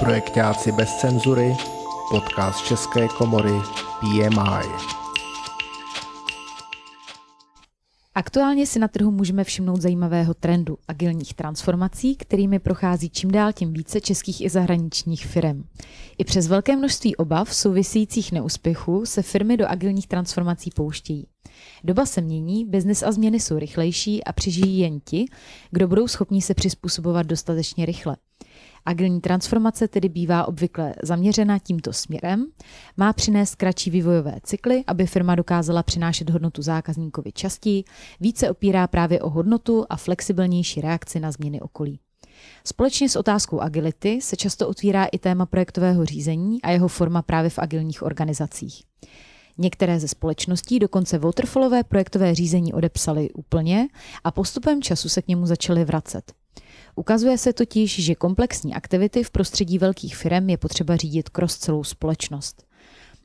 Projektáci bez cenzury, podcast České komory PMI. Aktuálně si na trhu můžeme všimnout zajímavého trendu agilních transformací, kterými prochází čím dál tím více českých i zahraničních firm. I přes velké množství obav souvisejících neúspěchů se firmy do agilních transformací pouštějí. Doba se mění, biznis a změny jsou rychlejší a přežijí jen ti, kdo budou schopni se přizpůsobovat dostatečně rychle. Agilní transformace tedy bývá obvykle zaměřena tímto směrem, má přinést kratší vývojové cykly, aby firma dokázala přinášet hodnotu zákazníkovi častěji, více opírá právě o hodnotu a flexibilnější reakci na změny okolí. Společně s otázkou agility se často otvírá i téma projektového řízení a jeho forma právě v agilních organizacích. Některé ze společností dokonce waterfallové projektové řízení odepsali úplně a postupem času se k němu začaly vracet. Ukazuje se totiž, že komplexní aktivity v prostředí velkých firm je potřeba řídit kroz celou společnost.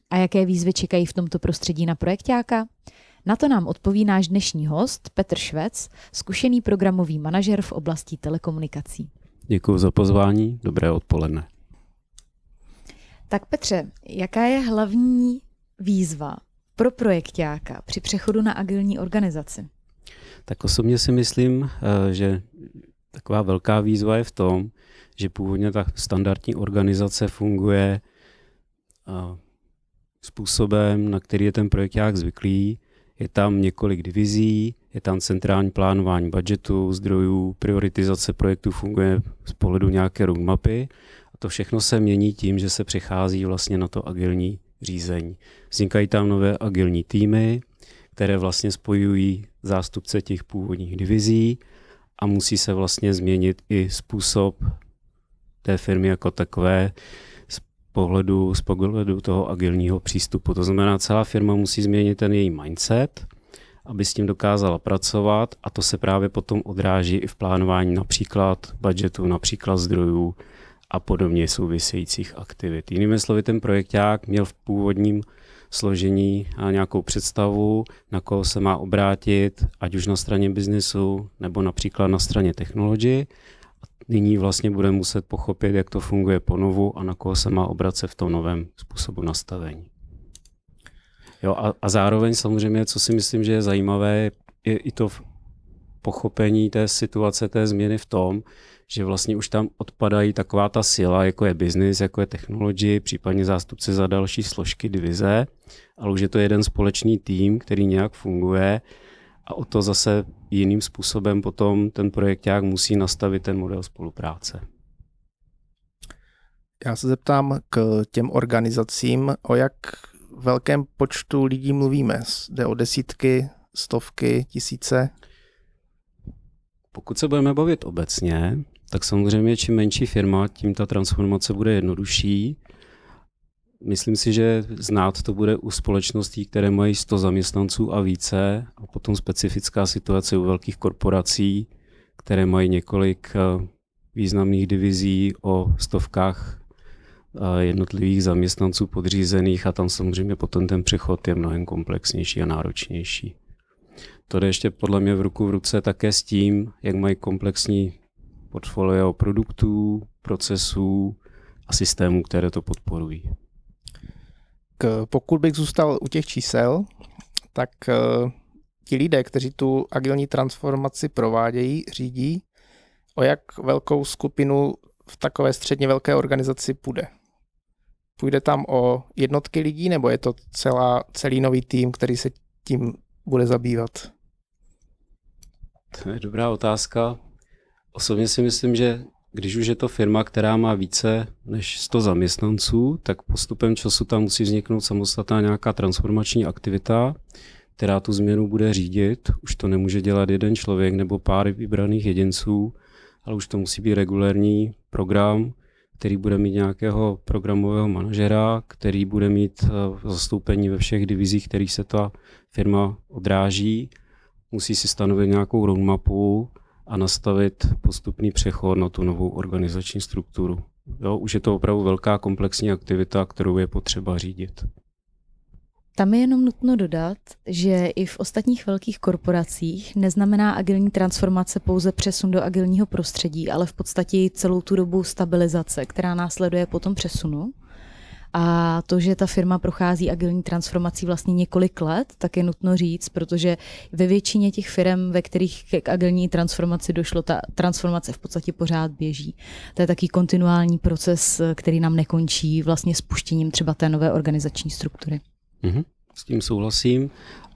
A jaké výzvy čekají v tomto prostředí na projektáka? Na to nám odpoví náš dnešní host Petr Švec, zkušený programový manažer v oblasti telekomunikací. Děkuji za pozvání, dobré odpoledne. Tak Petře, jaká je hlavní výzva pro projektáka při přechodu na agilní organizaci? Tak osobně si myslím, eh, že taková velká výzva je v tom, že původně ta standardní organizace funguje způsobem, na který je ten projekták zvyklý. Je tam několik divizí, je tam centrální plánování budgetu, zdrojů, prioritizace projektů funguje z pohledu nějaké roadmapy. A to všechno se mění tím, že se přechází vlastně na to agilní řízení. Vznikají tam nové agilní týmy, které vlastně spojují zástupce těch původních divizí a musí se vlastně změnit i způsob té firmy jako takové z pohledu, z pohledu toho agilního přístupu. To znamená, celá firma musí změnit ten její mindset, aby s tím dokázala pracovat a to se právě potom odráží i v plánování například budgetu, například zdrojů a podobně souvisejících aktivit. Jinými slovy, ten projekták měl v původním složení a nějakou představu, na koho se má obrátit, ať už na straně biznesu nebo například na straně technologie. Nyní vlastně bude muset pochopit, jak to funguje ponovu a na koho se má obracet v tom novém způsobu nastavení. Jo, a, a zároveň samozřejmě, co si myslím, že je zajímavé, je i to pochopení té situace, té změny v tom, že vlastně už tam odpadají taková ta síla, jako je business, jako je technology, případně zástupce za další složky divize, ale už je to jeden společný tým, který nějak funguje a o to zase jiným způsobem potom ten projekták musí nastavit ten model spolupráce. Já se zeptám k těm organizacím, o jak velkém počtu lidí mluvíme. Jde o desítky, stovky, tisíce? Pokud se budeme bavit obecně, tak samozřejmě čím menší firma, tím ta transformace bude jednodušší. Myslím si, že znát to bude u společností, které mají 100 zaměstnanců a více, a potom specifická situace u velkých korporací, které mají několik eh, významných divizí o stovkách eh, jednotlivých zaměstnanců podřízených a tam samozřejmě potom ten přechod je mnohem komplexnější a náročnější. To jde ještě podle mě v ruku v ruce také s tím, jak mají komplexní portfolio produktů, procesů a systémů, které to podporují. K, pokud bych zůstal u těch čísel, tak uh, ti lidé, kteří tu agilní transformaci provádějí, řídí, o jak velkou skupinu v takové středně velké organizaci půjde? Půjde tam o jednotky lidí, nebo je to celá, celý nový tým, který se tím bude zabývat? To je dobrá otázka. Osobně si myslím, že když už je to firma, která má více než 100 zaměstnanců, tak postupem času tam musí vzniknout samostatná nějaká transformační aktivita, která tu změnu bude řídit. Už to nemůže dělat jeden člověk nebo pár vybraných jedinců, ale už to musí být regulární program, který bude mít nějakého programového manažera, který bude mít eh, zastoupení ve všech divizích, kterých se ta firma odráží. Musí si stanovit nějakou roadmapu, a nastavit postupný přechod na tu novou organizační strukturu. Jo, už je to opravdu velká komplexní aktivita, kterou je potřeba řídit. Tam je jenom nutno dodat, že i v ostatních velkých korporacích neznamená agilní transformace pouze přesun do agilního prostředí, ale v podstatě celou tu dobu stabilizace, která následuje po tom přesunu. A to, že ta firma prochází agilní transformací vlastně několik let, tak je nutno říct, protože ve většině těch firm, ve kterých k agilní transformaci došlo, ta transformace v podstatě pořád běží. To je taký kontinuální proces, který nám nekončí vlastně spuštěním třeba té nové organizační struktury. Mm-hmm, s tím souhlasím.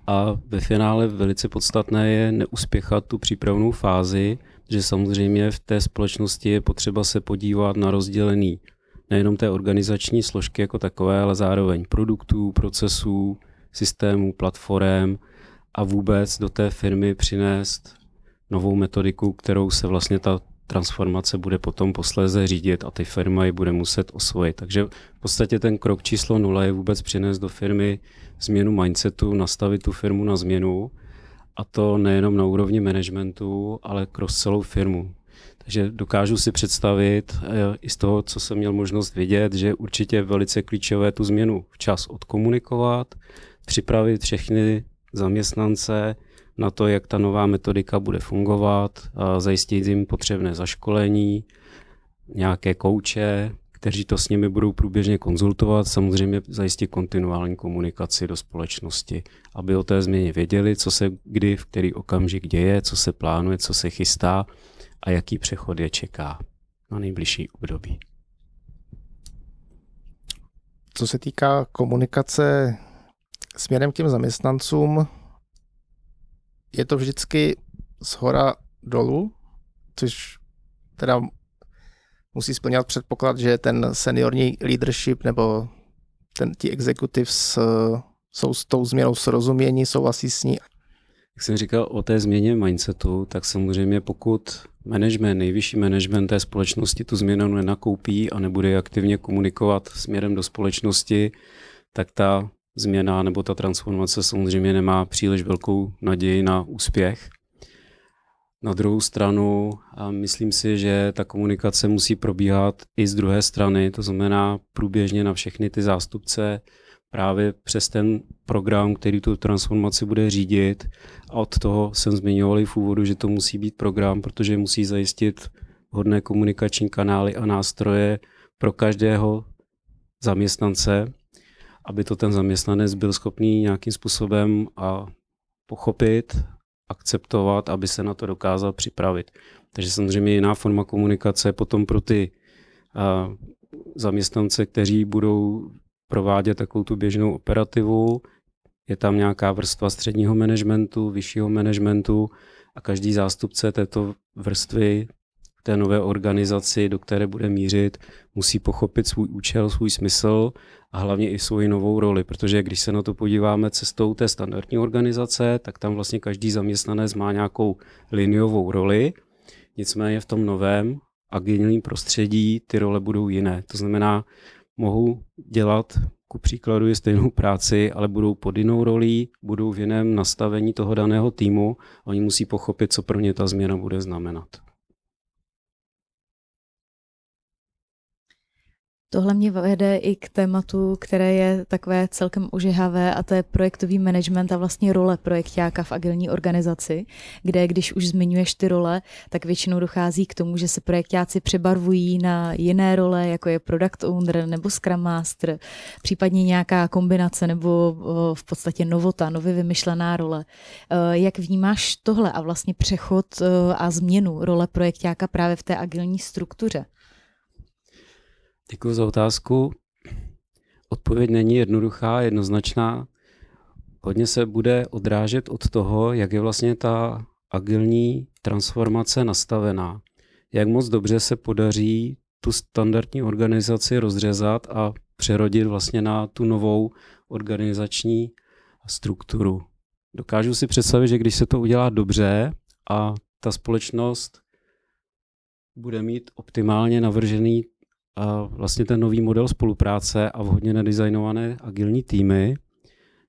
A ve finále velice podstatné je neuspěchat tu přípravnou fázi, že samozřejmě v té společnosti je potřeba se podívat na rozdělený nejenom té organizační složky jako takové, ale zároveň produktů, procesů, systémů, platform a vůbec do té firmy přinést novou metodiku, kterou se vlastně ta transformace bude potom posléze řídit a ty firma ji bude muset osvojit. Takže v podstatě ten krok číslo nula je vůbec přinést do firmy změnu mindsetu, nastavit tu firmu na změnu a to nejenom na úrovni managementu, ale kroz celou firmu. Takže dokážu si představit eh, i z toho, co jsem měl možnost vidět, že určitě je velice klíčové tu změnu. Včas odkomunikovat, připravit všechny zaměstnance na to, jak ta nová metodika bude fungovat, zajistit jim potřebné zaškolení, nějaké kouče, kteří to s nimi budou průběžně konzultovat, samozřejmě zajistit kontinuální komunikaci do společnosti, aby o té změně věděli, co se kdy, v který okamžik děje, co se plánuje, co se chystá a jaký přechod je čeká na nejbližší období. Co se týká komunikace směrem k těm zaměstnancům, je to vždycky z hora dolů, což teda musí splňovat předpoklad, že ten seniorní leadership nebo ten, ti executives jsou s tou změnou srozumění, souhlasí s ní. Jak jsem říkal o té změně mindsetu, tak samozřejmě pokud management, nejvyšší management té společnosti tu změnu nenakoupí a nebude aktivně komunikovat směrem do společnosti, tak ta změna nebo ta transformace samozřejmě nemá příliš velkou naději na úspěch. Na druhou stranu myslím si, že ta komunikace musí probíhat i z druhé strany, to znamená průběžně na všechny ty zástupce právě přes ten program, který tu transformaci bude řídit. A od toho jsem zmiňoval i v úvodu, že to musí být program, protože musí zajistit hodné komunikační kanály a nástroje pro každého zaměstnance, aby to ten zaměstnanec byl schopný nějakým způsobem a pochopit, akceptovat, aby se na to dokázal připravit. Takže samozřejmě jiná forma komunikace potom pro ty zaměstnance, kteří budou provádět takovou tu běžnou operativu. Je tam nějaká vrstva středního managementu, vyššího managementu a každý zástupce této vrstvy té nové organizaci, do které bude mířit, musí pochopit svůj účel, svůj smysl a hlavně i svoji novou roli, protože když se na to podíváme cestou té standardní organizace, tak tam vlastně každý zaměstnanec má nějakou liniovou roli, nicméně v tom novém agilním prostředí ty role budou jiné. To znamená, mohou dělat ku příkladu je stejnou práci, ale budou pod jinou rolí, budou v jiném nastavení toho daného týmu. Oni musí pochopit, co pro ně ta změna bude znamenat. Tohle mě vede i k tématu, které je takové celkem ožehavé a to je projektový management a vlastně role projektáka v agilní organizaci, kde když už zmiňuješ ty role, tak většinou dochází k tomu, že se projektáci přebarvují na jiné role, jako je product owner nebo scrum master, případně nějaká kombinace nebo v podstatě novota, nově vymyšlená role. E, jak vnímáš tohle a vlastně přechod e, a změnu role projektáka právě v té agilní struktuře? Děkuji za otázku. Odpověď není jednoduchá, jednoznačná. Hodně se bude odrážet od toho, jak je vlastně ta agilní transformace nastavená. Jak moc dobře se podaří tu standardní organizaci rozřezat a přerodit vlastně na tu novou organizační strukturu. Dokážu si představit, že když se to udělá dobře a ta společnost bude mít optimálně navržený a vlastně ten nový model spolupráce a vhodně nadizajnované agilní týmy,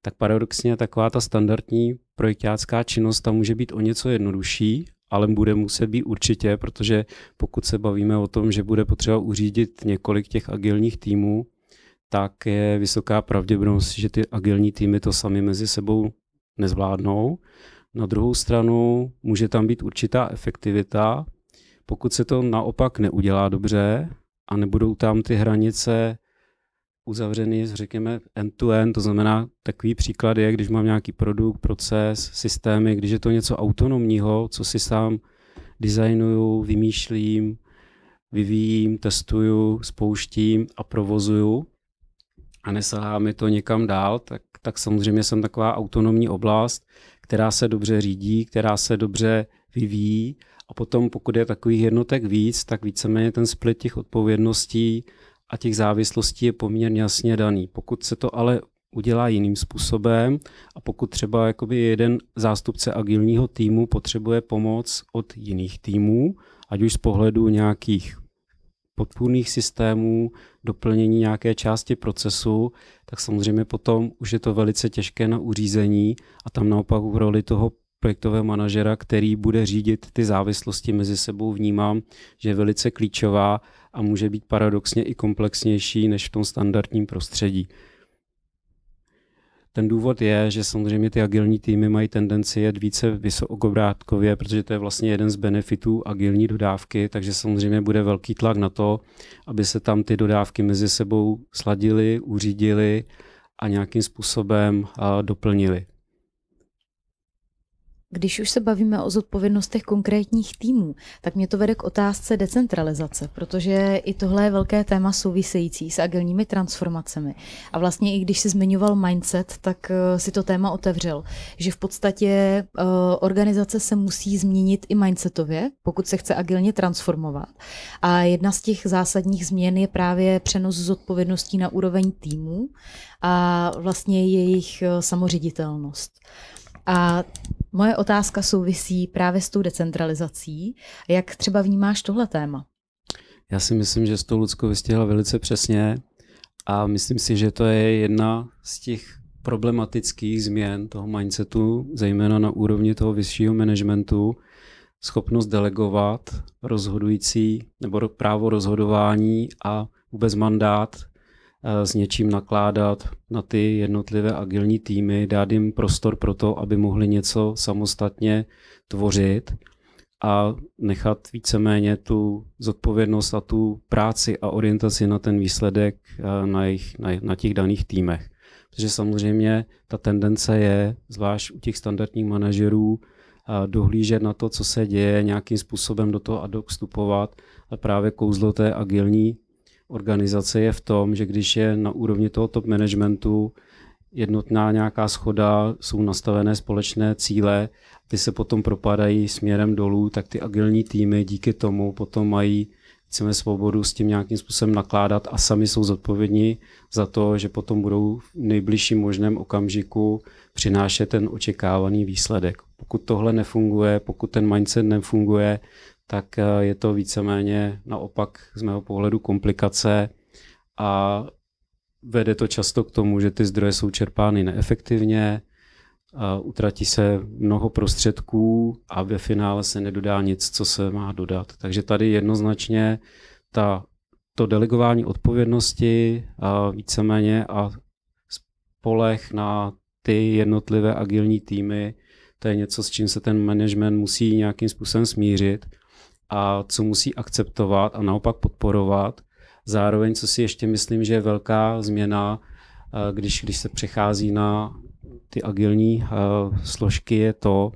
tak paradoxně taková ta standardní projektácká činnost tam může být o něco jednodušší, ale bude muset být určitě, protože pokud se bavíme o tom, že bude potřeba uřídit několik těch agilních týmů, tak je vysoká pravděpodobnost, že ty agilní týmy to sami mezi sebou nezvládnou. Na druhou stranu může tam být určitá efektivita, pokud se to naopak neudělá dobře a nebudou tam ty hranice uzavřeny, řekněme, end-to-end, to znamená takový příklad je, když mám nějaký produkt, proces, systémy, když je to něco autonomního, co si sám designuju, vymýšlím, vyvíjím, testuju, spouštím a provozuju a nesahá mi to někam dál, tak, tak samozřejmě jsem taková autonomní oblast, která se dobře řídí, která se dobře vyvíjí a potom pokud je takových jednotek víc, tak víceméně ten split těch odpovědností a těch závislostí je poměrně jasně daný. Pokud se to ale udělá jiným způsobem a pokud třeba jakoby jeden zástupce agilního týmu potřebuje pomoc od jiných týmů, ať už z pohledu nějakých podpůrných systémů, doplnění nějaké části procesu, tak samozřejmě potom už je to velice těžké na uřízení a tam naopak v roli toho projektového manažera, který bude řídit ty závislosti mezi sebou, vnímám, že je velice klíčová a může být paradoxně i komplexnější než v tom standardním prostředí. Ten důvod je, že samozřejmě ty agilní týmy mají tendenci jet více vysokobrátkově, protože to je vlastně jeden z benefitů agilní dodávky, takže samozřejmě bude velký tlak na to, aby se tam ty dodávky mezi sebou sladily, uřídily a nějakým způsobem doplnily. Když už se bavíme o zodpovědnostech konkrétních týmů, tak mě to vede k otázce decentralizace, protože i tohle je velké téma související s agilními transformacemi. A vlastně i když si zmiňoval mindset, tak eh, si to téma otevřel, že v podstatě uh, organizace se musí změnit i mindsetově, pokud se chce agilně transformovat. A jedna z těch zásadních změn je právě přenos zodpovědností na úroveň týmů a vlastně jejich eh, samoředitelnost. A moje otázka souvisí právě s tou decentralizací. Jak třeba vnímáš tohle téma? Já si myslím, že s tou Luckou vystihla velice přesně a myslím si, že to je jedna z těch problematických změn toho mindsetu, zejména na úrovni toho vyššího managementu, schopnost delegovat rozhodující nebo právo rozhodování a vůbec mandát s něčím nakládat na ty jednotlivé agilní týmy, dát jim prostor pro to, aby mohli něco samostatně tvořit a nechat víceméně tu zodpovědnost a tu práci a orientaci na ten výsledek eh, na, jich, na, na těch daných týmech. Protože samozřejmě ta tendence je, zvlášť u těch standardních manažerů, eh, dohlížet na to, co se děje, nějakým způsobem do toho ad hoc vstupovat. A právě kouzlo té agilní organizace je v tom, že když je na úrovni toho top managementu jednotná nějaká schoda, jsou nastavené společné cíle, ty se potom propadají směrem dolů, tak ty agilní týmy díky tomu potom mají chceme svobodu s tím nějakým způsobem nakládat a sami jsou zodpovědní za to, že potom budou v nejbližším možném okamžiku přinášet ten očekávaný výsledek. Pokud tohle nefunguje, pokud ten mindset nefunguje, tak eh, je to víceméně naopak z mého pohledu komplikace a vede to často k tomu, že ty zdroje jsou čerpány neefektivně, utratí se mnoho prostředků a ve finále se nedodá nic, co se má dodat. Takže tady jednoznačně ta, to delegování odpovědnosti a víceméně a spolech na ty jednotlivé agilní týmy, to je něco, s čím se ten management musí nějakým způsobem smířit a co musí akceptovat a naopak podporovat. Zároveň, co si ještě myslím, že je velká změna, eh, když, když se přechází na ty agilní eh, složky, je to,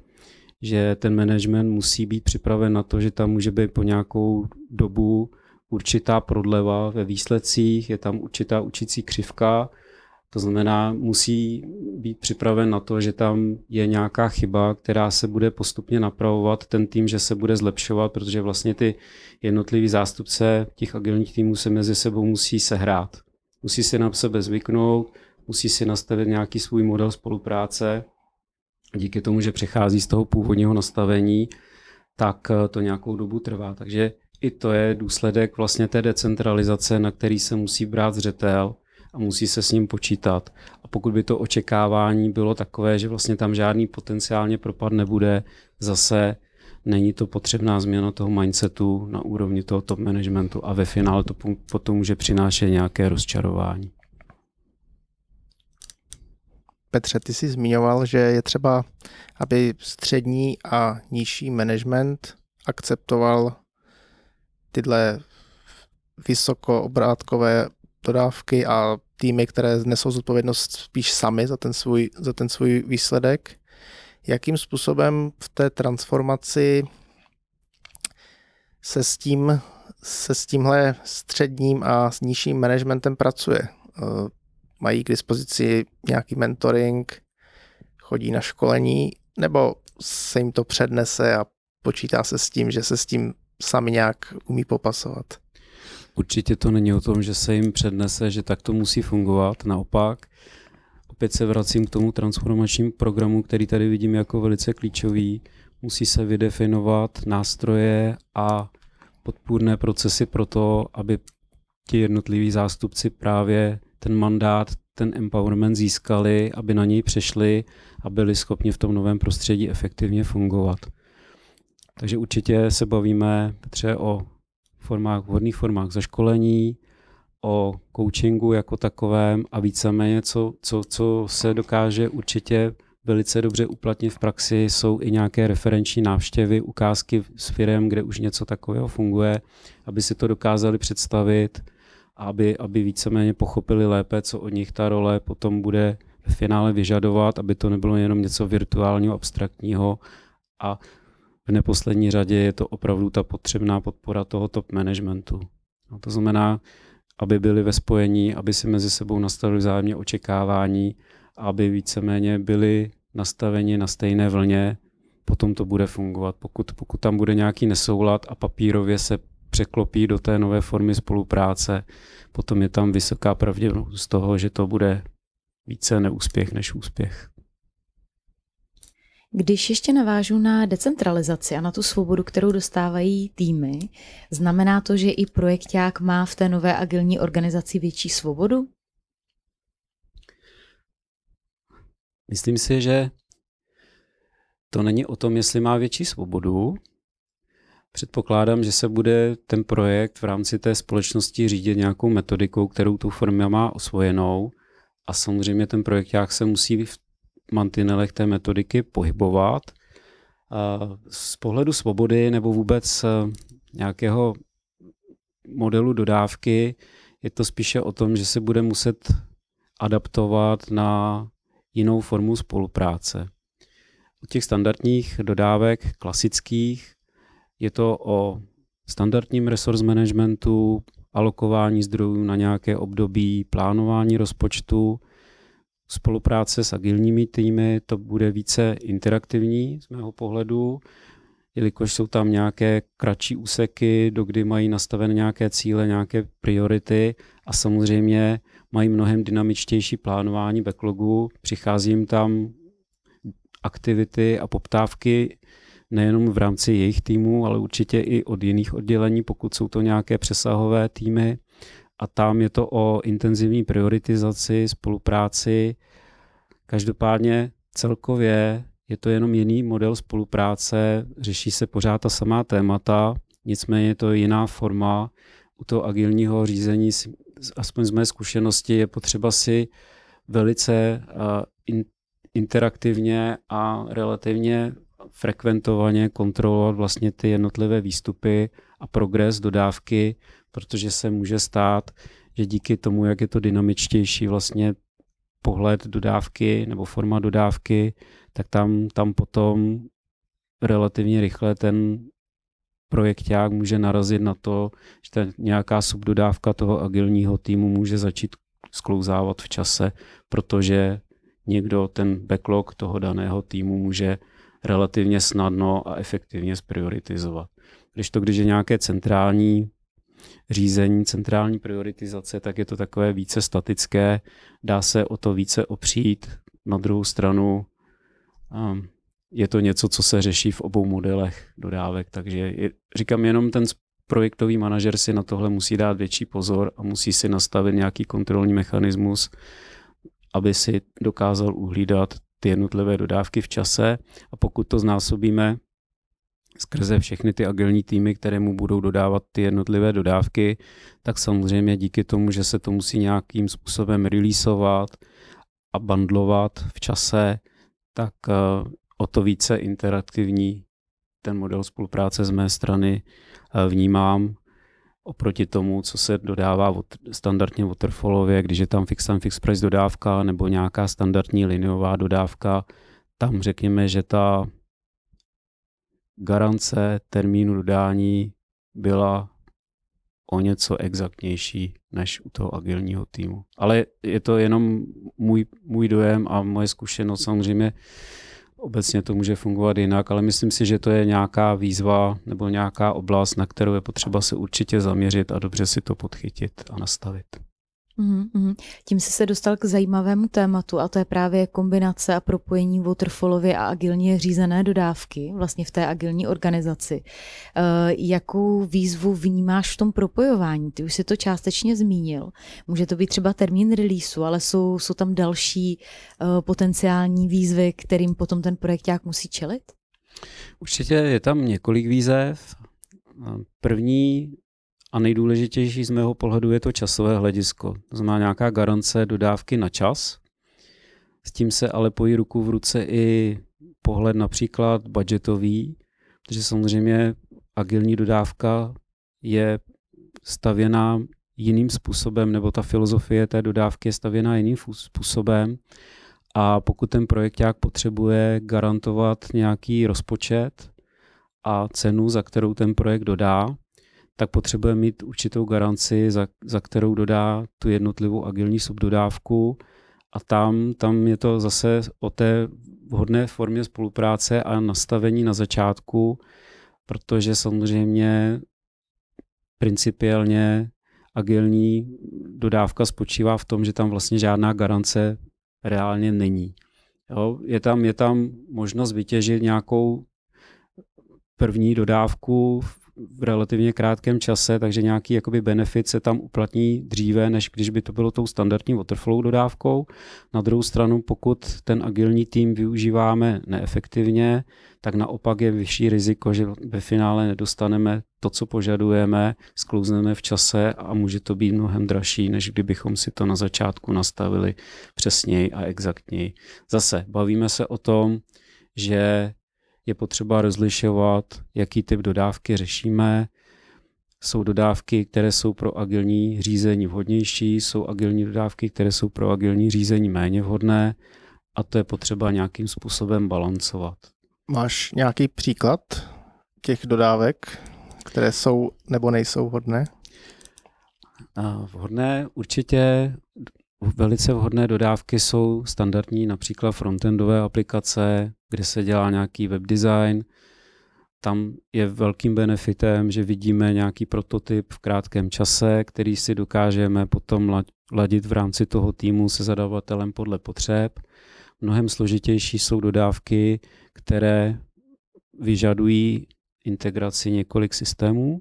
že ten management musí být připraven na to, že tam může být po nějakou dobu určitá prodleva ve výsledcích, je tam určitá učící křivka, to znamená, musí být připraven na to, že tam je nějaká chyba, která se bude postupně napravovat, ten tým, že se bude zlepšovat, protože vlastně ty jednotliví zástupce těch agilních týmů se mezi sebou musí sehrát. Musí si na sebe zvyknout, musí si nastavit nějaký svůj model spolupráce. Díky tomu, že přechází z toho původního nastavení, tak to nějakou dobu trvá. Takže i to je důsledek vlastně té decentralizace, na který se musí brát zřetel a musí se s ním počítat. A pokud by to očekávání bylo takové, že vlastně tam žádný potenciálně propad nebude, zase není to potřebná změna toho mindsetu na úrovni toho top managementu a ve finále to potom může přinášet nějaké rozčarování. Petře, ty jsi zmiňoval, že je třeba, aby střední a nižší management akceptoval tyhle vysokoobrátkové dodávky a týmy, které nesou zodpovědnost spíš sami za ten svůj, za ten svůj výsledek. Jakým způsobem v té transformaci se s tím, se s tímhle středním a s nižším managementem pracuje? Eh, mají k dispozici nějaký mentoring, chodí na školení, nebo se jim to přednese a počítá se s tím, že se s tím sami nějak umí popasovat? Určitě to není o tom, že se jim přednese, že tak to musí fungovat. Naopak, opět se vracím k tomu transformačnímu programu, který tady vidím jako velice klíčový. Musí se vydefinovat nástroje a podpůrné procesy pro to, aby ti jednotliví zástupci právě ten mandát, ten empowerment získali, aby na něj přešli a byli schopni v tom novém prostředí efektivně fungovat. Takže určitě se bavíme třeba o formách, vhodných formách zaškolení, o coachingu jako takovém a víceméně, co, co, co se dokáže určitě velice dobře uplatnit v praxi, jsou i nějaké referenční návštěvy, ukázky s firem, kde už něco takového funguje, aby si to dokázali představit, aby, aby víceméně pochopili lépe, co od nich ta role potom bude v finále vyžadovat, aby to nebylo jenom něco virtuálního, abstraktního a v neposlední řadě je to opravdu ta potřebná podpora toho top managementu. No, to znamená, aby byli ve spojení, aby si mezi sebou nastavili vzájemně očekávání, aby víceméně byli nastaveni na stejné vlně, potom to bude fungovat. Pokud, pokud tam bude nějaký nesoulad a papírově se překlopí do té nové formy spolupráce, potom je tam vysoká pravděpodobnost toho, že to bude více neúspěch než úspěch. Když ještě navážu na decentralizaci a na tu svobodu, kterou dostávají týmy, znamená to, že i projekták má v té nové agilní organizaci větší svobodu? Myslím si, že to není o tom, jestli má větší svobodu. Předpokládám, že se bude ten projekt v rámci té společnosti řídit nějakou metodikou, kterou tu firma má osvojenou a samozřejmě ten projekták se musí v mantinelech té metodiky pohybovat. Z pohledu svobody nebo vůbec eh, nějakého modelu dodávky je to spíše o tom, že se bude muset adaptovat na jinou formu spolupráce. U těch standardních dodávek klasických je to o standardním resource managementu, alokování zdrojů na nějaké období, plánování rozpočtu, spolupráce s agilními týmy, to bude více interaktivní z mého pohledu, jelikož jsou tam nějaké kratší úseky, do kdy mají nastavené nějaké cíle, nějaké priority a samozřejmě mají mnohem dynamičtější plánování backlogu, přichází jim tam aktivity a poptávky nejenom v rámci jejich týmů, ale určitě i od jiných oddělení, pokud jsou to nějaké přesahové týmy. A tam je to o intenzivní prioritizaci, spolupráci. Každopádně celkově je to jenom jiný model spolupráce, řeší se pořád ta samá témata, nicméně je to jiná forma. U toho agilního řízení, aspoň z mé zkušenosti, je potřeba si velice interaktivně a relativně frekventovaně kontrolovat vlastně ty jednotlivé výstupy a progres dodávky, protože se může stát, že díky tomu, jak je to dynamičtější vlastně pohled dodávky nebo forma dodávky, tak tam, tam potom relativně rychle ten projekták může narazit na to, že ta nějaká subdodávka toho agilního týmu může začít sklouzávat v čase, protože někdo ten backlog toho daného týmu může relativně snadno a efektivně sprioritizovat. Když to, když je nějaké centrální řízení, centrální prioritizace, tak je to takové více statické, dá se o to více opřít. Na druhou stranu um, je to něco, co se řeší v obou modelech dodávek, takže je, říkám jenom ten projektový manažer si na tohle musí dát větší pozor a musí si nastavit nějaký kontrolní mechanismus, aby si dokázal uhlídat ty jednotlivé dodávky v čase a pokud to znásobíme skrze všechny ty agilní týmy, které mu budou dodávat ty jednotlivé dodávky, tak samozřejmě díky tomu, že se to musí nějakým způsobem releaseovat a bandlovat v čase, tak eh, o to více interaktivní ten model spolupráce z mé strany eh, vnímám. Oproti tomu, co se dodává standardně waterfallově, když je tam fix time, fix price dodávka nebo nějaká standardní liniová dodávka, tam řekněme, že ta garance termínu dodání byla o něco exaktnější než u toho agilního týmu. Ale je to jenom můj, můj dojem a moje zkušenost samozřejmě obecně to může fungovat jinak, ale myslím si, že to je nějaká výzva nebo nějaká oblast, na kterou je potřeba se určitě zaměřit a dobře si to podchytit a nastavit. Mm-hmm. Tím jsi se dostal k zajímavému tématu a to je právě kombinace a propojení waterfallově a agilně řízené dodávky vlastně v té agilní organizaci. E, jakou výzvu vnímáš v tom propojování? Ty už si to částečně zmínil. Může to být třeba termín releaseu, ale jsou, jsou tam další e, potenciální výzvy, kterým potom ten projekták musí čelit? Určitě je tam několik výzev. První a nejdůležitější z mého pohledu je to časové hledisko. To znamená nějaká garance dodávky na čas. S tím se ale pojí ruku v ruce i pohled například budgetový, protože samozřejmě agilní dodávka je stavěná jiným způsobem, nebo ta filozofie té dodávky je stavěná jiným způsobem. A pokud ten projekták potřebuje garantovat nějaký rozpočet a cenu, za kterou ten projekt dodá, tak potřebuje mít určitou garanci, za, za kterou dodá tu jednotlivou agilní subdodávku a tam, tam je to zase o té vhodné formě spolupráce a nastavení na začátku, protože samozřejmě principiálně agilní dodávka spočívá v tom, že tam vlastně žádná garance reálně není. Jo, je, tam, je tam možnost vytěžit nějakou první dodávku relativně krátkém čase, takže nějaký jakoby benefit se tam uplatní dříve, než když by to bylo tou standardní waterflow dodávkou. Na druhou stranu, pokud ten agilní tým využíváme neefektivně, tak naopak je vyšší riziko, že ve finále nedostaneme to, co požadujeme, sklouzneme v čase a může to být mnohem dražší, než kdybychom si to na začátku nastavili přesněji a exaktněji. Zase bavíme se o tom, že je potřeba rozlišovat, jaký typ dodávky řešíme. Jsou dodávky, které jsou pro agilní řízení vhodnější, jsou agilní dodávky, které jsou pro agilní řízení méně vhodné a to je potřeba nějakým způsobem balancovat. Máš nějaký příklad těch dodávek, které jsou nebo nejsou vhodné? Vhodné určitě velice vhodné dodávky jsou standardní například frontendové aplikace, kde se dělá nějaký web design. Tam je velkým benefitem, že vidíme nějaký prototyp v krátkém čase, který si dokážeme potom ladit v rámci toho týmu se zadavatelem podle potřeb. Mnohem složitější jsou dodávky, které vyžadují integraci několik systémů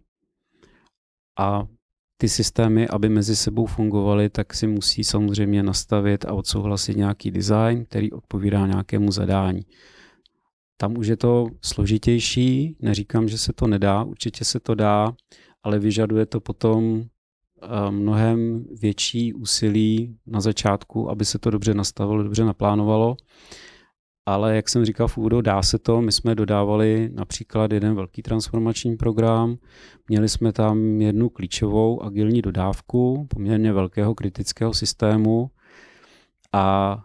a ty systémy, aby mezi sebou fungovaly, tak si musí samozřejmě nastavit a odsouhlasit nějaký design, který odpovídá nějakému zadání. Tam už je to složitější, neříkám, že se to nedá, určitě se to dá, ale vyžaduje to potom eh, mnohem větší úsilí na začátku, aby se to dobře nastavilo, dobře naplánovalo. Ale jak jsem říkal v úvodu, dá se to. My jsme dodávali například jeden velký transformační program. Měli jsme tam jednu klíčovou agilní dodávku poměrně velkého kritického systému a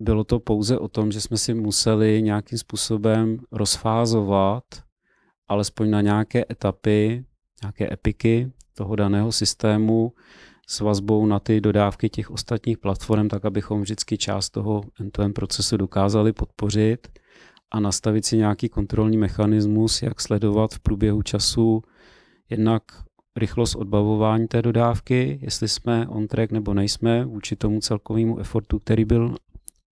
bylo to pouze o tom, že jsme si museli nějakým způsobem rozfázovat alespoň na nějaké etapy, nějaké epiky toho daného systému s vazbou na ty dodávky těch ostatních platform, tak abychom vždycky část toho end-to-end procesu dokázali podpořit a nastavit si nějaký kontrolní mechanismus, jak sledovat v průběhu času jednak rychlost odbavování té dodávky, jestli jsme on track nebo nejsme vůči tomu celkovému effortu, který byl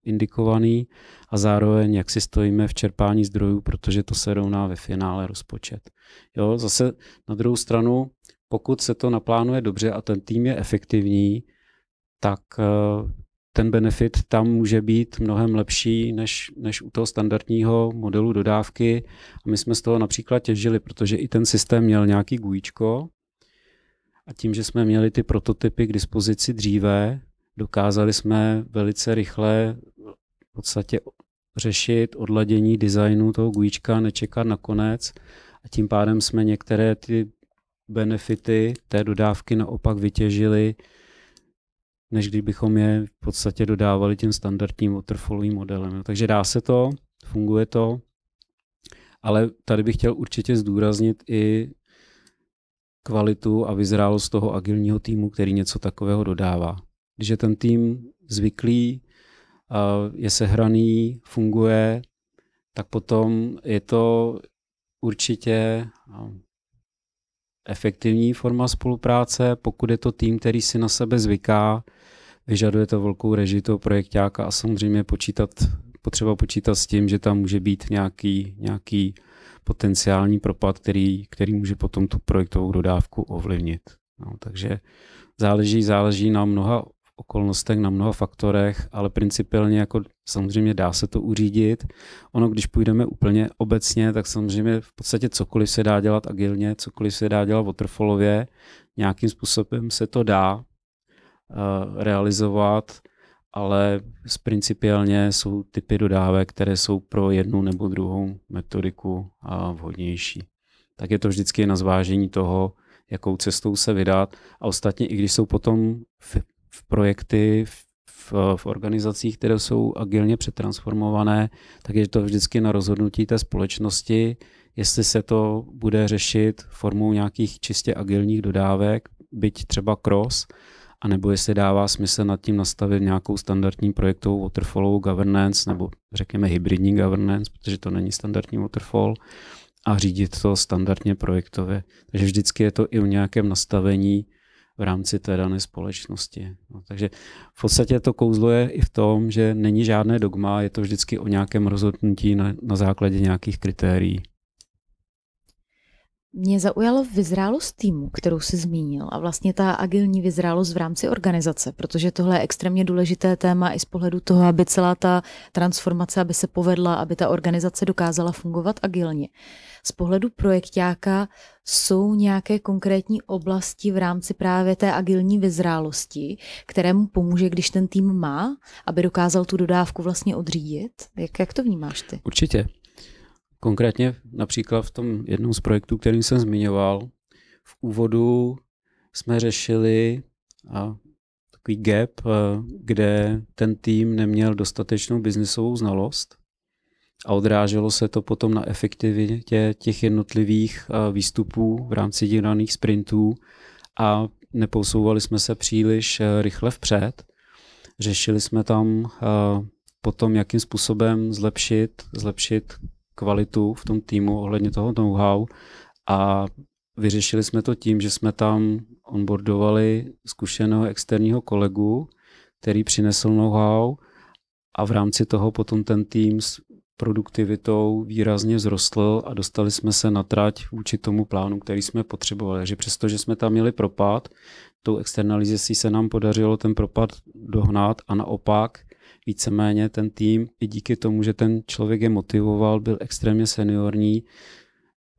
indikovaný a zároveň jak si stojíme v čerpání zdrojů, protože to se rovná ve finále rozpočet. Jo, zase na druhou stranu, pokud se to naplánuje dobře a ten tým je efektivní, tak eh, ten benefit tam může být mnohem lepší než, než u toho standardního modelu dodávky. A my jsme z toho například těžili, protože i ten systém měl nějaký GUIčko a tím, že jsme měli ty prototypy k dispozici dříve, dokázali jsme velice rychle v podstatě řešit odladění designu toho gujíčka, nečekat na konec a tím pádem jsme některé ty benefity té dodávky naopak vytěžili, než kdybychom je v podstatě dodávali tím standardním waterfallovým modelem. Takže dá se to, funguje to, ale tady bych chtěl určitě zdůraznit i kvalitu a vyzrálost toho agilního týmu, který něco takového dodává. Když je ten tým zvyklý, je sehraný, funguje, tak potom je to určitě efektivní forma spolupráce, pokud je to tým, který si na sebe zvyká, vyžaduje to velkou režii toho projektáka a samozřejmě počítat, potřeba počítat s tím, že tam může být nějaký, nějaký potenciální propad, který, který může potom tu projektovou dodávku ovlivnit. No, takže záleží, záleží na mnoha okolnostech, na mnoha faktorech, ale principiálně jako samozřejmě dá se to uřídit. Ono, když půjdeme úplně obecně, tak samozřejmě v podstatě cokoliv se dá dělat agilně, cokoliv se dá dělat waterfallově, nějakým způsobem se to dá uh, realizovat, ale principiálně jsou typy dodávek, které jsou pro jednu nebo druhou metodiku a vhodnější. Tak je to vždycky na zvážení toho, jakou cestou se vydat. A ostatně, i když jsou potom v, projekty, v, v organizacích, které jsou agilně přetransformované, tak je to vždycky na rozhodnutí té společnosti, jestli se to bude řešit formou nějakých čistě agilních dodávek, byť třeba cross, anebo jestli dává smysl nad tím nastavit nějakou standardní projektovou waterfallovou governance, nebo řekněme hybridní governance, protože to není standardní waterfall, a řídit to standardně projektově. Takže vždycky je to i o nějakém nastavení v rámci té dané společnosti. No, takže v podstatě to kouzlo je i v tom, že není žádné dogma, je to vždycky o nějakém rozhodnutí na, na základě nějakých kritérií. Mě zaujalo vyzrálost týmu, kterou si zmínil a vlastně ta agilní vyzrálost v rámci organizace, protože tohle je extrémně důležité téma i z pohledu toho, aby celá ta transformace, aby se povedla, aby ta organizace dokázala fungovat agilně. Z pohledu projektáka jsou nějaké konkrétní oblasti v rámci právě té agilní vyzrálosti, kterému pomůže, když ten tým má, aby dokázal tu dodávku vlastně odřídit? Jak, jak to vnímáš ty? Určitě. Konkrétně například v tom jednom z projektů, který jsem zmiňoval, v úvodu jsme řešili a takový gap, kde ten tým neměl dostatečnou biznisovou znalost a odráželo se to potom na efektivitě těch jednotlivých výstupů v rámci těch daných sprintů a neposouvali jsme se příliš rychle vpřed. Řešili jsme tam potom, jakým způsobem zlepšit, zlepšit kvalitu v tom týmu ohledně toho know-how a vyřešili jsme to tím, že jsme tam onboardovali zkušeného externího kolegu, který přinesl know-how a v rámci toho potom ten tým produktivitou výrazně vzrostl a dostali jsme se na trať vůči tomu plánu, který jsme potřebovali. Takže přestože jsme tam měli propad, tou externalizací se nám podařilo ten propad dohnat a naopak víceméně ten tým i díky tomu, že ten člověk je motivoval, byl extrémně seniorní,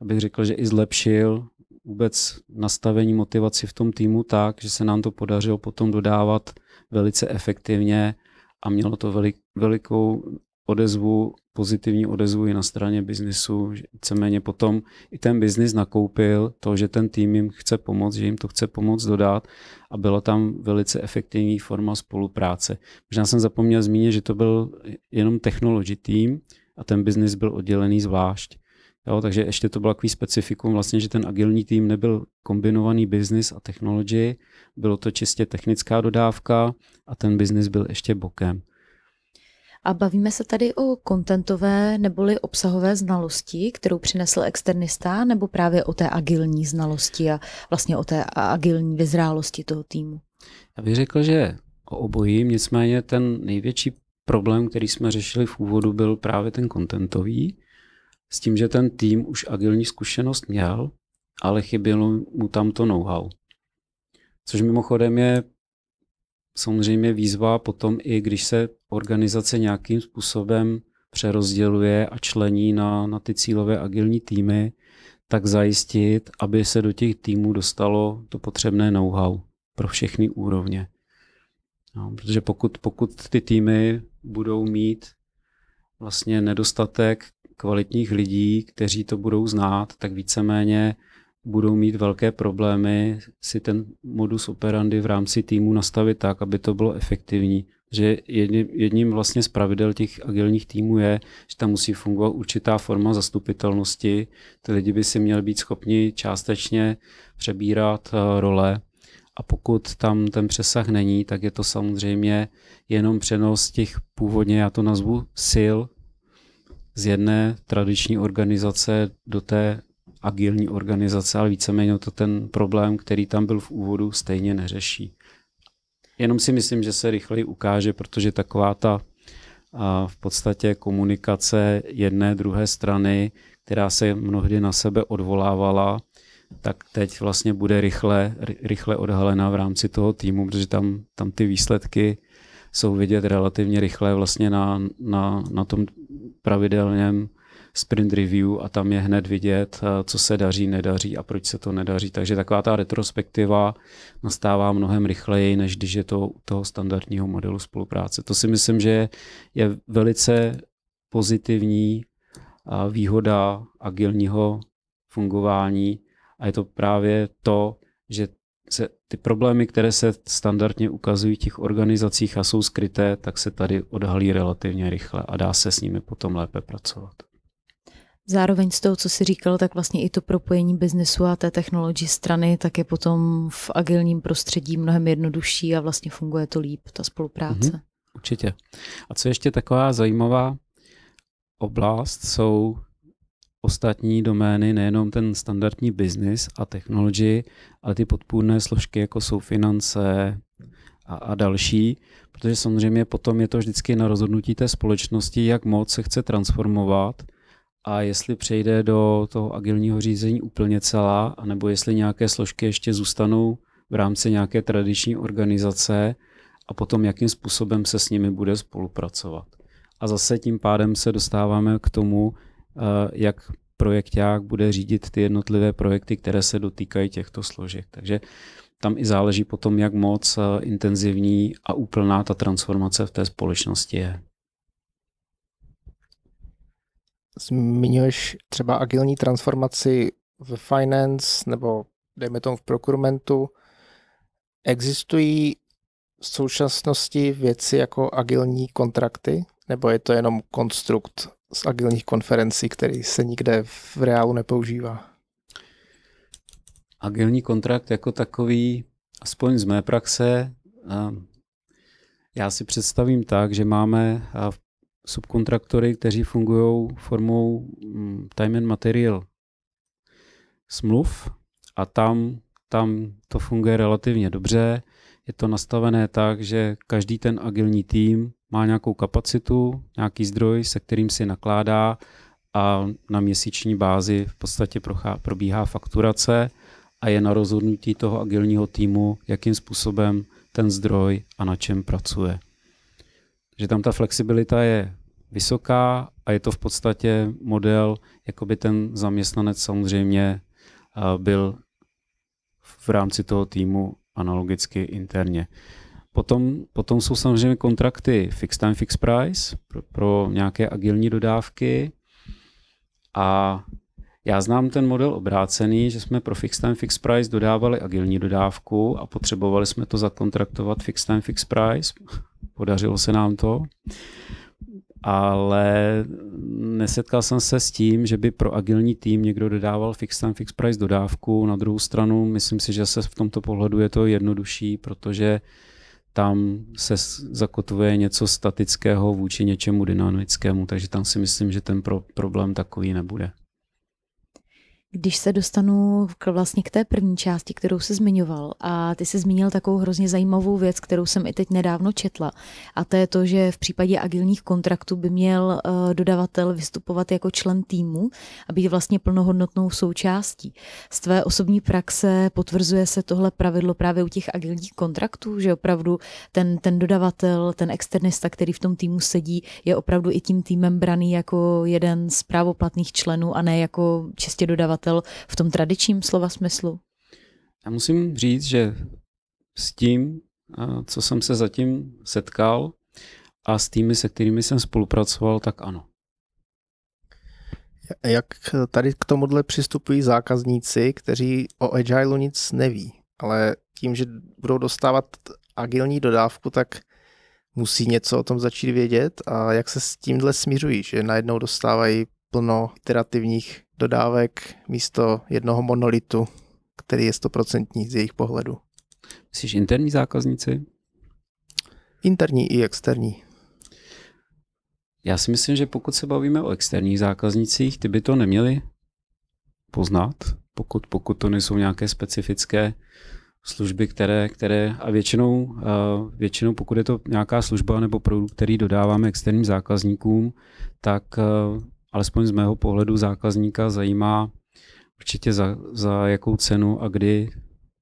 abych řekl, že i zlepšil vůbec nastavení motivaci v tom týmu tak, že se nám to podařilo potom dodávat velice efektivně a mělo to velik, velikou odezvu, pozitivní odezvu i na straně biznisu. Víceméně potom i ten biznis nakoupil to, že ten tým jim chce pomoct, že jim to chce pomoct dodat a byla tam velice efektivní forma spolupráce. Možná jsem zapomněl zmínit, že to byl jenom technology tým a ten biznis byl oddělený zvlášť. Jo, takže ještě to bylo takový specifikum, vlastně, že ten agilní tým nebyl kombinovaný business a technology, bylo to čistě technická dodávka a ten biznis byl ještě bokem. A bavíme se tady o kontentové neboli obsahové znalosti, kterou přinesl externista, nebo právě o té agilní znalosti a vlastně o té agilní vyzrálosti toho týmu? Já bych řekl, že o obojím, nicméně ten největší problém, který jsme řešili v úvodu, byl právě ten kontentový, s tím, že ten tým už agilní zkušenost měl, ale chybělo mu tam to know-how. Což mimochodem je samozřejmě výzva potom i když se organizace nějakým způsobem přerozděluje a člení na, na ty cílové agilní týmy, tak zajistit, aby se do těch týmů dostalo to potřebné know-how pro všechny úrovně. No, protože pokud, pokud ty týmy budou mít vlastně nedostatek kvalitních lidí, kteří to budou znát, tak víceméně budou mít velké problémy si ten modus operandi v rámci týmu nastavit tak, aby to bylo efektivní. Že jedním, jedním vlastně z pravidel těch agilních týmů je, že tam musí fungovat určitá forma zastupitelnosti. Ty lidi by si měli být schopni částečně přebírat eh, role a pokud tam ten přesah není, tak je to samozřejmě jenom přenos těch původně, já to nazvu sil, z jedné tradiční organizace do té agilní organizace, ale víceméně to ten problém, který tam byl v úvodu, stejně neřeší. Jenom si myslím, že se rychleji ukáže, protože taková ta a v podstatě komunikace jedné, druhé strany, která se mnohdy na sebe odvolávala, tak teď vlastně bude rychle, rychle odhalena v rámci toho týmu, protože tam, tam ty výsledky jsou vidět relativně rychle vlastně na, na, na tom pravidelném sprint review a tam je hned vidět, eh, co se daří, nedaří a proč se to nedaří. Takže taková ta retrospektiva nastává mnohem rychleji, než když je to u toho standardního modelu spolupráce. To si myslím, že je velice pozitivní výhoda agilního fungování a je to právě to, že se ty problémy, které se standardně ukazují v těch organizacích a jsou skryté, tak se tady odhalí relativně rychle a dá se s nimi potom lépe pracovat. Zároveň z toho, co jsi říkal, tak vlastně i to propojení biznesu a té technologie strany, tak je potom v agilním prostředí mnohem jednodušší a vlastně funguje to líp, ta spolupráce. Mm-hmm, určitě. A co ještě taková zajímavá oblast, jsou ostatní domény, nejenom ten standardní business a technology, ale ty podpůrné složky, jako jsou finance a, a další, protože samozřejmě potom je to vždycky na rozhodnutí té společnosti, jak moc se chce transformovat a jestli přejde do toho agilního řízení úplně celá, anebo jestli nějaké složky ještě zůstanou v rámci nějaké tradiční organizace a potom jakým způsobem se s nimi bude spolupracovat. A zase tím pádem se dostáváme k tomu, Eh, jak projekták bude řídit ty jednotlivé projekty, které se dotýkají těchto složek. Takže tam i záleží potom, jak moc eh, intenzivní a úplná ta transformace v té společnosti je. Zmiňuješ třeba agilní transformaci v finance nebo dejme tomu v procurementu. Existují v současnosti věci jako agilní kontrakty, nebo je to jenom konstrukt z agilních konferencí, který se nikde v reálu nepoužívá? Agilní kontrakt jako takový, aspoň z mé praxe, já si představím tak, že máme subkontraktory, kteří fungují formou mm, time and material smluv a tam, tam to funguje relativně dobře. Je to nastavené tak, že každý ten agilní tým má nějakou kapacitu, nějaký zdroj, se kterým si nakládá a na měsíční bázi v podstatě probíhá fakturace a je na rozhodnutí toho agilního týmu, jakým způsobem ten zdroj a na čem pracuje. Že tam ta flexibilita je vysoká a je to v podstatě model, jako by ten zaměstnanec samozřejmě byl v rámci toho týmu analogicky interně. Potom, potom jsou samozřejmě kontrakty fixed time, fixed price pro, pro nějaké agilní dodávky a já znám ten model obrácený, že jsme pro fixed time, fixed price dodávali agilní dodávku a potřebovali jsme to zakontraktovat fixed time, fixed price. Podařilo se nám to. Ale nesetkal jsem se s tím, že by pro agilní tým někdo dodával fixed time, fixed price dodávku. Na druhou stranu, myslím si, že se v tomto pohledu je to jednodušší, protože tam se zakotvuje něco statického vůči něčemu dynamickému, takže tam si myslím, že ten pro, problém takový nebude. Když se dostanu k, vlastně k té první části, kterou se zmiňoval, a ty se zmínil takovou hrozně zajímavou věc, kterou jsem i teď nedávno četla, a to je to, že v případě agilních kontraktů by měl uh, dodavatel vystupovat jako člen týmu a být vlastně plnohodnotnou součástí. Z tvé osobní praxe potvrzuje se tohle pravidlo právě u těch agilních kontraktů, že opravdu ten, ten dodavatel, ten externista, který v tom týmu sedí, je opravdu i tím týmem braný jako jeden z právoplatných členů a ne jako čistě dodavatel podnikatel v tom tradičním slova smyslu? Já musím říct, že s tím co jsem se zatím setkal a s týmy, se kterými jsem spolupracoval, tak ano. Jak tady k tomuhle přistupují zákazníci, kteří o Agileu nic neví, ale tím, že budou dostávat agilní dodávku, tak musí něco o tom začít vědět a jak se s tímhle směřují, že najednou dostávají plno iterativních dodávek místo jednoho monolitu, který je stoprocentní z jejich pohledu. Myslíš interní zákazníci? Interní i externí. Já si myslím, že pokud se bavíme o externích zákaznicích, ty by to neměli poznat, pokud, pokud to nejsou nějaké specifické služby, které, které a většinou, většinou pokud je to nějaká služba nebo produkt, který dodáváme externím zákazníkům, tak alespoň z mého pohledu zákazníka zajímá určitě za, za jakou cenu a kdy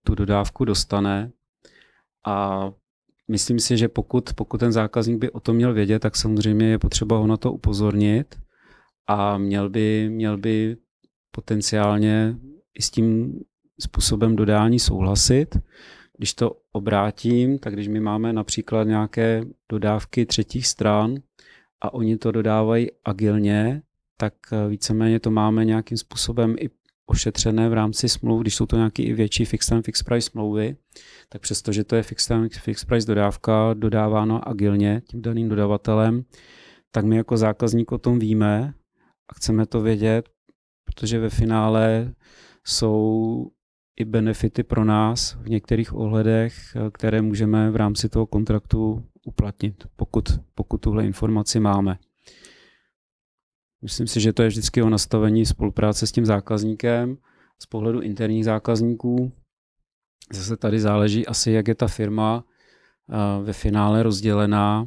tu dodávku dostane. A myslím si, že pokud, pokud ten zákazník by o tom měl vědět, tak samozřejmě je potřeba ho na to upozornit a měl by, měl by potenciálně i s tím způsobem dodání souhlasit. Když to obrátím, tak když my máme například nějaké dodávky třetích stran a oni to dodávají agilně, tak víceméně to máme nějakým způsobem i ošetřené v rámci smluv, když jsou to nějaké i větší fixed time fixed price smlouvy, tak přestože to je fixed time fixed price dodávka dodáváno agilně tím daným dodavatelem, tak my jako zákazník o tom víme a chceme to vědět, protože ve finále jsou i benefity pro nás v některých ohledech, které můžeme v rámci toho kontraktu uplatnit, pokud, pokud tuhle informaci máme. Myslím si, že to je vždycky o nastavení spolupráce s tím zákazníkem z pohledu interních zákazníků. Zase tady záleží asi, jak je ta firma ve finále rozdělená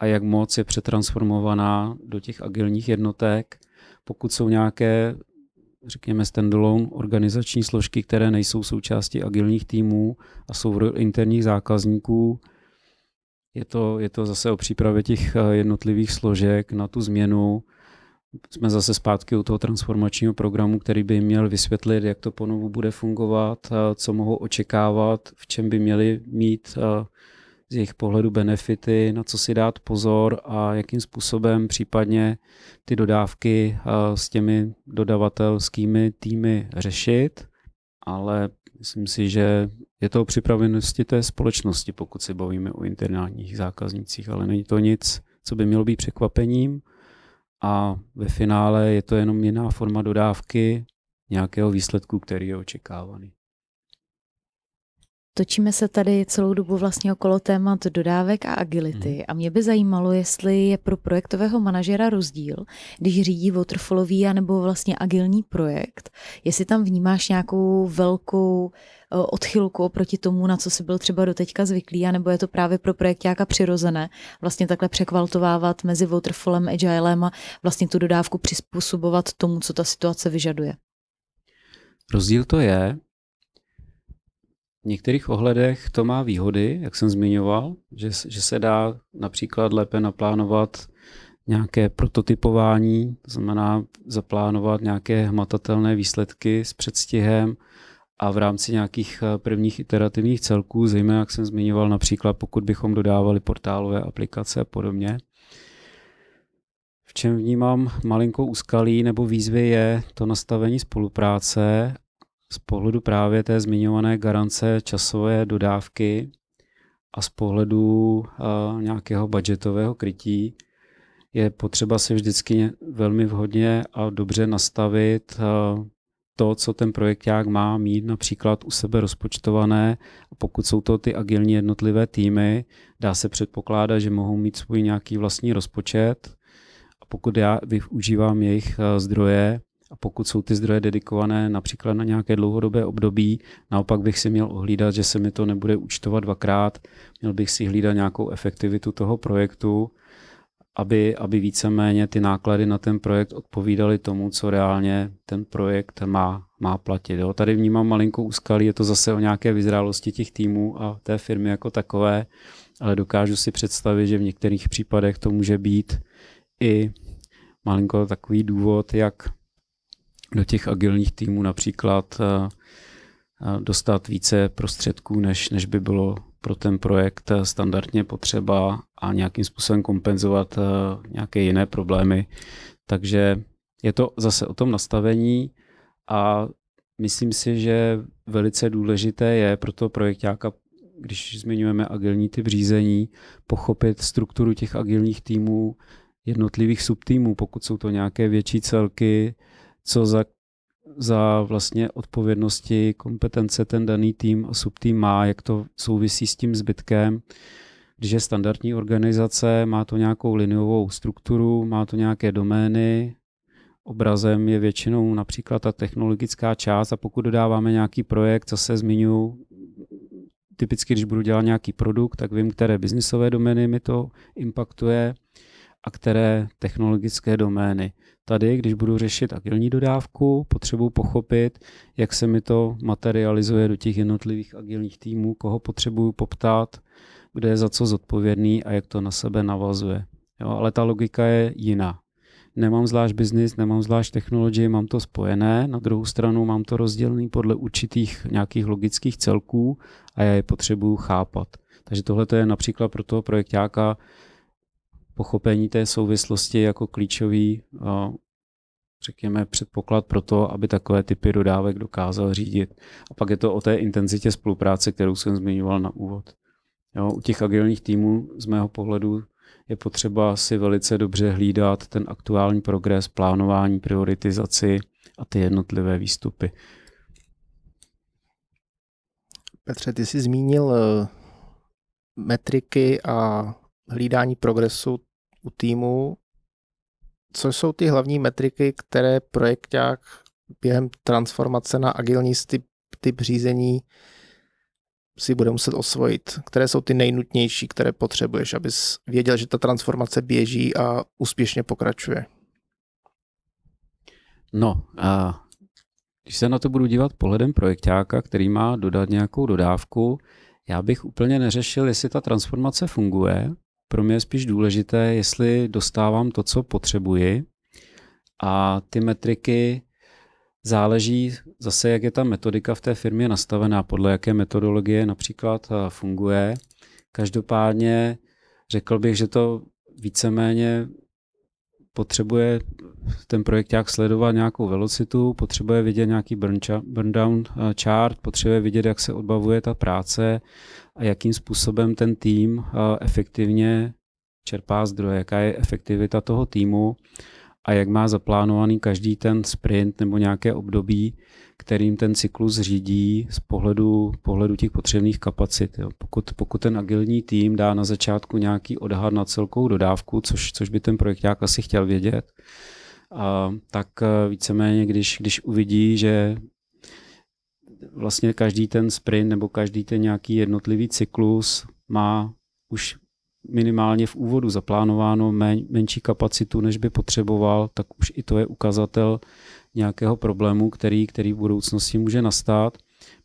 a jak moc je přetransformovaná do těch agilních jednotek. Pokud jsou nějaké, řekněme, standalone organizační složky, které nejsou součástí agilních týmů a jsou v interních zákazníků, je to, je to zase o přípravě těch jednotlivých složek na tu změnu, jsme zase zpátky u toho transformačního programu, který by měl vysvětlit, jak to ponovu bude fungovat, co mohou očekávat, v čem by měli mít z jejich pohledu benefity, na co si dát pozor a jakým způsobem případně ty dodávky s těmi dodavatelskými týmy řešit. Ale myslím si, že je to o připravenosti té společnosti, pokud se bavíme o internálních zákaznících, ale není to nic, co by mělo být překvapením a ve finále je to jenom jiná forma dodávky nějakého výsledku, který je očekávaný. Točíme se tady celou dobu vlastně okolo témat dodávek a agility hmm. a mě by zajímalo, jestli je pro projektového manažera rozdíl, když řídí waterfallový nebo vlastně agilní projekt, jestli tam vnímáš nějakou velkou odchylku oproti tomu, na co jsi byl třeba doteďka zvyklý, anebo je to právě pro projektáka přirozené vlastně takhle překvaltovávat mezi waterfallem, agilem a vlastně tu dodávku přizpůsobovat tomu, co ta situace vyžaduje. Rozdíl to je, v některých ohledech to má výhody, jak jsem zmiňoval, že, že se dá například lépe naplánovat nějaké prototypování, to znamená zaplánovat nějaké hmatatelné výsledky s předstihem a v rámci nějakých eh, prvních iterativních celků, zejména jak jsem zmiňoval například pokud bychom dodávali portálové aplikace a podobně. V čem vnímám malinkou úskalí nebo výzvy je to nastavení spolupráce z pohledu právě té zmiňované garance časové dodávky a z pohledu uh, nějakého budgetového krytí je potřeba si vždycky velmi vhodně a dobře nastavit uh, to, co ten projekták má mít například u sebe rozpočtované. A pokud jsou to ty agilní jednotlivé týmy, dá se předpokládat, že mohou mít svůj nějaký vlastní rozpočet. A pokud já využívám jejich zdroje, a pokud jsou ty zdroje dedikované například na nějaké dlouhodobé období, naopak bych si měl ohlídat, že se mi to nebude účtovat dvakrát, měl bych si hlídat nějakou efektivitu toho projektu, aby, aby víceméně ty náklady na ten projekt odpovídaly tomu, co reálně ten projekt má, má platit. Jo. Tady vnímám malinkou úskalí, je to zase o nějaké vyzrálosti těch týmů a té firmy jako takové, ale dokážu si představit, že v některých případech to může být i malinko takový důvod, jak do těch agilních týmů například eh, eh, dostat více prostředků, než, než by bylo pro ten projekt standardně potřeba a nějakým způsobem kompenzovat nějaké jiné problémy. Takže je to zase o tom nastavení a myslím si, že velice důležité je pro to projektáka, když zmiňujeme agilní typ řízení, pochopit strukturu těch agilních týmů, jednotlivých subtýmů, pokud jsou to nějaké větší celky, co za, za vlastně odpovědnosti, kompetence ten daný tým a subtým má, jak to souvisí s tím zbytkem. Když je standardní organizace, má to nějakou liniovou strukturu, má to nějaké domény, obrazem je většinou například ta technologická část a pokud dodáváme nějaký projekt, co se zmiňuji, typicky, když budu dělat nějaký produkt, tak vím, které biznisové domény mi to impaktuje a které technologické domény. Tady, když budu řešit agilní dodávku, potřebuji pochopit, jak se mi to materializuje do těch jednotlivých agilních týmů, koho potřebuju poptat, kdo je za co zodpovědný a jak to na sebe navazuje. Jo, ale ta logika je jiná nemám zvlášť biznis, nemám zvlášť technologii, mám to spojené, na druhou stranu mám to rozdělené podle určitých nějakých logických celků a já je potřebuju chápat. Takže tohle je například pro toho projektáka pochopení té souvislosti jako klíčový řekněme, předpoklad pro to, aby takové typy dodávek dokázal řídit. A pak je to o té intenzitě spolupráce, kterou jsem zmiňoval na úvod. Jo, u těch agilních týmů z mého pohledu je potřeba si velice dobře hlídat ten aktuální progres, plánování, prioritizaci a ty jednotlivé výstupy. Petře, ty jsi zmínil eh, metriky a hlídání progresu u týmu. Co jsou ty hlavní metriky, které projekták během transformace na agilní typ, typ řízení si bude muset osvojit? Které jsou ty nejnutnější, které potřebuješ, abys věděl, že ta transformace běží a úspěšně pokračuje? No, a když se na to budu dívat pohledem projektáka, který má dodat nějakou dodávku, já bych úplně neřešil, jestli ta transformace funguje. Pro mě je spíš důležité, jestli dostávám to, co potřebuji. A ty metriky Záleží zase, jak je ta metodika v té firmě nastavená, podle jaké metodologie například eh, funguje. Každopádně řekl bych, že to víceméně potřebuje ten projekt jak sledovat nějakou velocitu, potřebuje vidět nějaký burn, burn down eh, chart, potřebuje vidět, jak se odbavuje ta práce a jakým způsobem ten tým eh, efektivně čerpá zdroje, jaká je efektivita toho týmu a jak má zaplánovaný každý ten sprint nebo nějaké období, kterým ten cyklus řídí z pohledu, pohledu těch potřebných kapacit. Jo. Pokud, pokud ten agilní tým dá na začátku nějaký odhad na celkou dodávku, což, což by ten projekták asi chtěl vědět, a, tak e, víceméně, když, když uvidí, že vlastně každý ten sprint nebo každý ten nějaký jednotlivý cyklus má už minimálně v úvodu zaplánováno men, menší kapacitu, než by potřeboval, tak už i to je ukazatel nějakého problému, který, který v budoucnosti může nastat.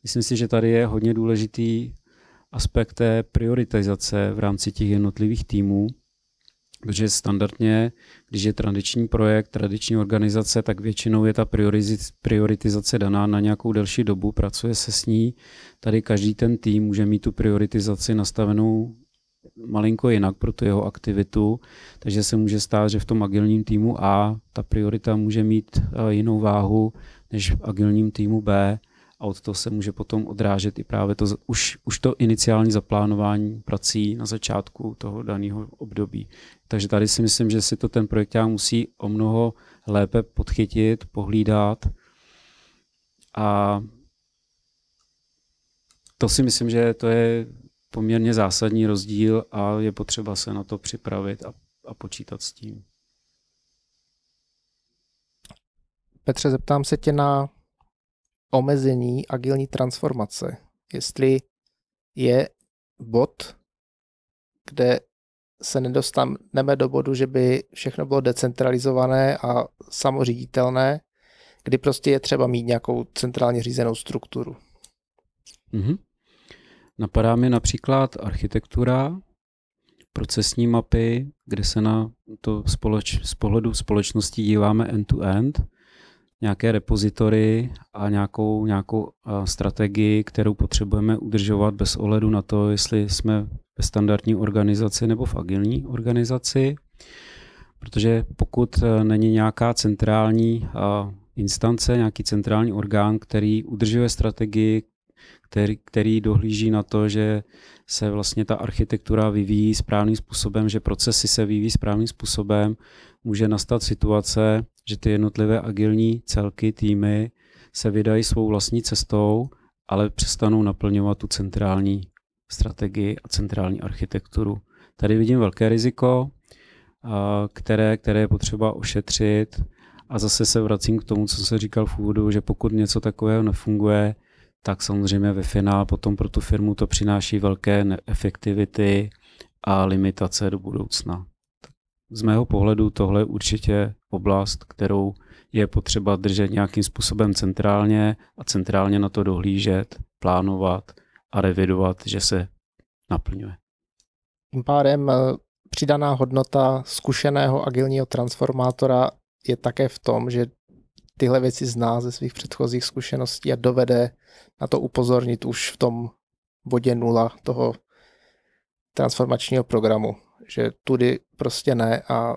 Myslím si, že tady je hodně důležitý aspekt té prioritizace v rámci těch jednotlivých týmů, protože standardně, když je tradiční projekt, tradiční organizace, tak většinou je ta prioritizace daná na nějakou delší dobu, pracuje se s ní. Tady každý ten tým může mít tu prioritizaci nastavenou malinko jinak pro tu jeho aktivitu, takže se může stát, že v tom agilním týmu A ta priorita může mít eh, jinou váhu než v agilním týmu B a od toho se může potom odrážet i právě to, už, už to iniciální zaplánování prací na začátku toho daného období. Takže tady si myslím, že si to ten projekt musí o mnoho lépe podchytit, pohlídat a to si myslím, že to je poměrně zásadní rozdíl a je potřeba se na to připravit a, a počítat s tím. Petře, zeptám se tě na omezení agilní transformace. Jestli je bod, kde se nedostaneme do bodu, že by všechno bylo decentralizované a samoříditelné, kdy prostě je třeba mít nějakou centrálně řízenou strukturu. Mm-hmm. Napadá mi například architektura, procesní mapy, kde se na to společ, z pohledu společnosti díváme end-to-end. nějaké repozitory a nějakou, nějakou strategii, kterou potřebujeme udržovat bez ohledu na to, jestli jsme ve standardní organizaci nebo v agilní organizaci. Protože pokud e, není nějaká centrální instance, nějaký centrální orgán, který udržuje strategii, který, který dohlíží na to, že se vlastně ta architektura vyvíjí správným způsobem, že procesy se vyvíjí správným způsobem, může nastat situace, že ty jednotlivé agilní celky, týmy se vydají svou vlastní cestou, ale přestanou naplňovat tu centrální strategii a centrální architekturu. Tady vidím velké riziko, které, které je potřeba ošetřit a zase se vracím k tomu, co jsem říkal v úvodu, že pokud něco takového nefunguje, tak samozřejmě ve finále potom pro tu firmu to přináší velké neefektivity a limitace do budoucna. Z mého pohledu tohle je určitě oblast, kterou je potřeba držet nějakým způsobem centrálně a centrálně na to dohlížet, plánovat a revidovat, že se naplňuje. Tím pádem eh, přidaná hodnota zkušeného agilního transformátora je také v tom, že tyhle věci zná ze svých předchozích zkušeností a dovede na to upozornit už v tom bodě nula toho transformačního programu, že tudy prostě ne a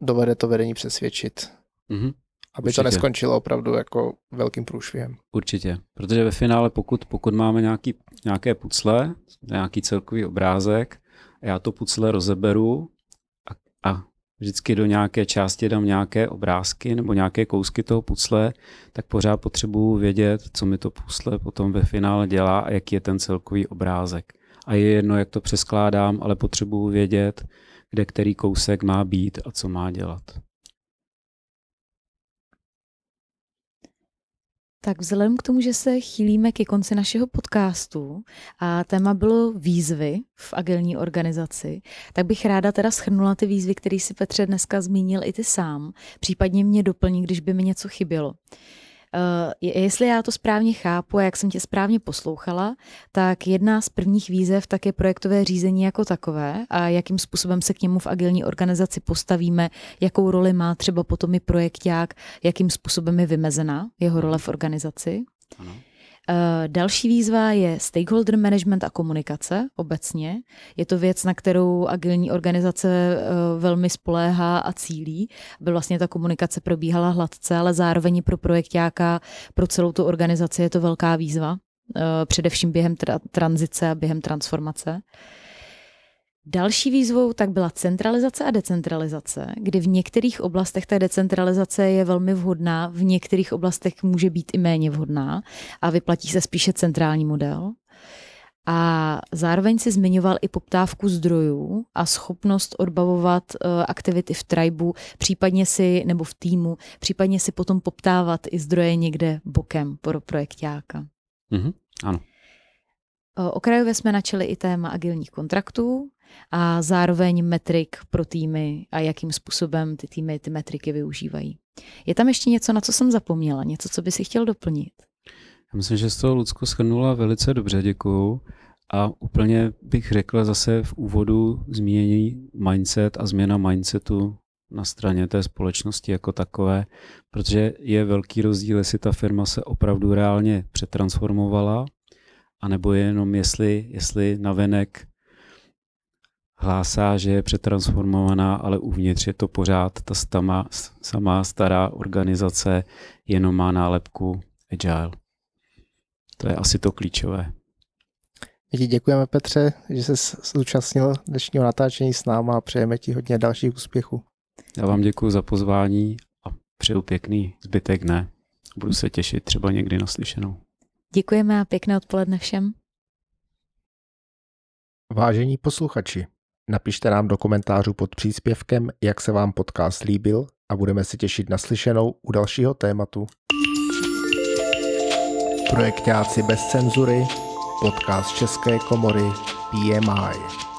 dovede to vedení přesvědčit. Mm-hmm. Aby Určitě. to neskončilo opravdu jako velkým průšvihem. Určitě, protože ve finále pokud, pokud máme nějaký, nějaké pucle, nějaký celkový obrázek, já to pucle rozeberu a, a vždycky do nějaké části dám nějaké obrázky nebo nějaké kousky toho pucle, tak pořád potřebuju vědět, co mi to pucle potom ve finále dělá a jaký je ten celkový obrázek. A je jedno, jak to přeskládám, ale potřebuju vědět, kde který kousek má být a co má dělat. Tak vzhledem k tomu, že se chýlíme ke konci našeho podcastu a téma bylo výzvy v agilní organizaci, tak bych ráda teda schrnula ty výzvy, které si Petře dneska zmínil i ty sám, případně mě doplní, když by mi něco chybělo. Uh, jestli já to správně chápu a jak jsem tě správně poslouchala, tak jedna z prvních výzev tak je projektové řízení jako takové a jakým způsobem se k němu v agilní organizaci postavíme, jakou roli má třeba potom i projekták, jakým způsobem je vymezená jeho role v organizaci. Ano. Eh, další výzva je stakeholder management a komunikace obecně. Je to věc, na kterou agilní organizace eh, velmi spoléhá a cílí, aby vlastně ta komunikace probíhala hladce, ale zároveň pro projektáka, pro celou tu organizaci je to velká výzva, eh, především během tra- tranzice a během transformace. Další výzvou tak byla centralizace a decentralizace, kdy v některých oblastech ta decentralizace je velmi vhodná, v některých oblastech může být i méně vhodná a vyplatí se spíše centrální model. A zároveň si zmiňoval i poptávku zdrojů a schopnost odbavovat uh, aktivity v tribu, případně si, nebo v týmu, případně si potom poptávat i zdroje někde bokem pro projektáka. Mm-hmm, ano. Okrajově jsme načali i téma agilních kontraktů, a zároveň metrik pro týmy a jakým způsobem ty týmy ty metriky využívají. Je tam ještě něco, na co jsem zapomněla, něco, co by si chtěl doplnit? Já myslím, že jsi to Lucko schrnula velice dobře, děkuju. A úplně bych řekl zase v úvodu změní mindset a změna mindsetu na straně té společnosti jako takové, protože je velký rozdíl, jestli ta firma se opravdu reálně přetransformovala, anebo jenom jestli, jestli navenek hlásá, že je přetransformovaná, ale uvnitř je to pořád ta stama, samá stará organizace, jenom má nálepku Agile. To je asi to klíčové. My děkujeme, Petře, že jsi zúčastnil dnešního natáčení s náma a přejeme ti hodně dalších úspěchů. Já vám děkuji za pozvání a přeju pěkný zbytek ne. Budu se těšit třeba někdy na slyšenou. Děkujeme a pěkné odpoledne všem. Vážení posluchači, Napište nám do komentářů pod příspěvkem, jak se vám podcast líbil a budeme se těšit na slyšenou u dalšího tématu. Projektáci bez cenzury, podcast České komory PMI.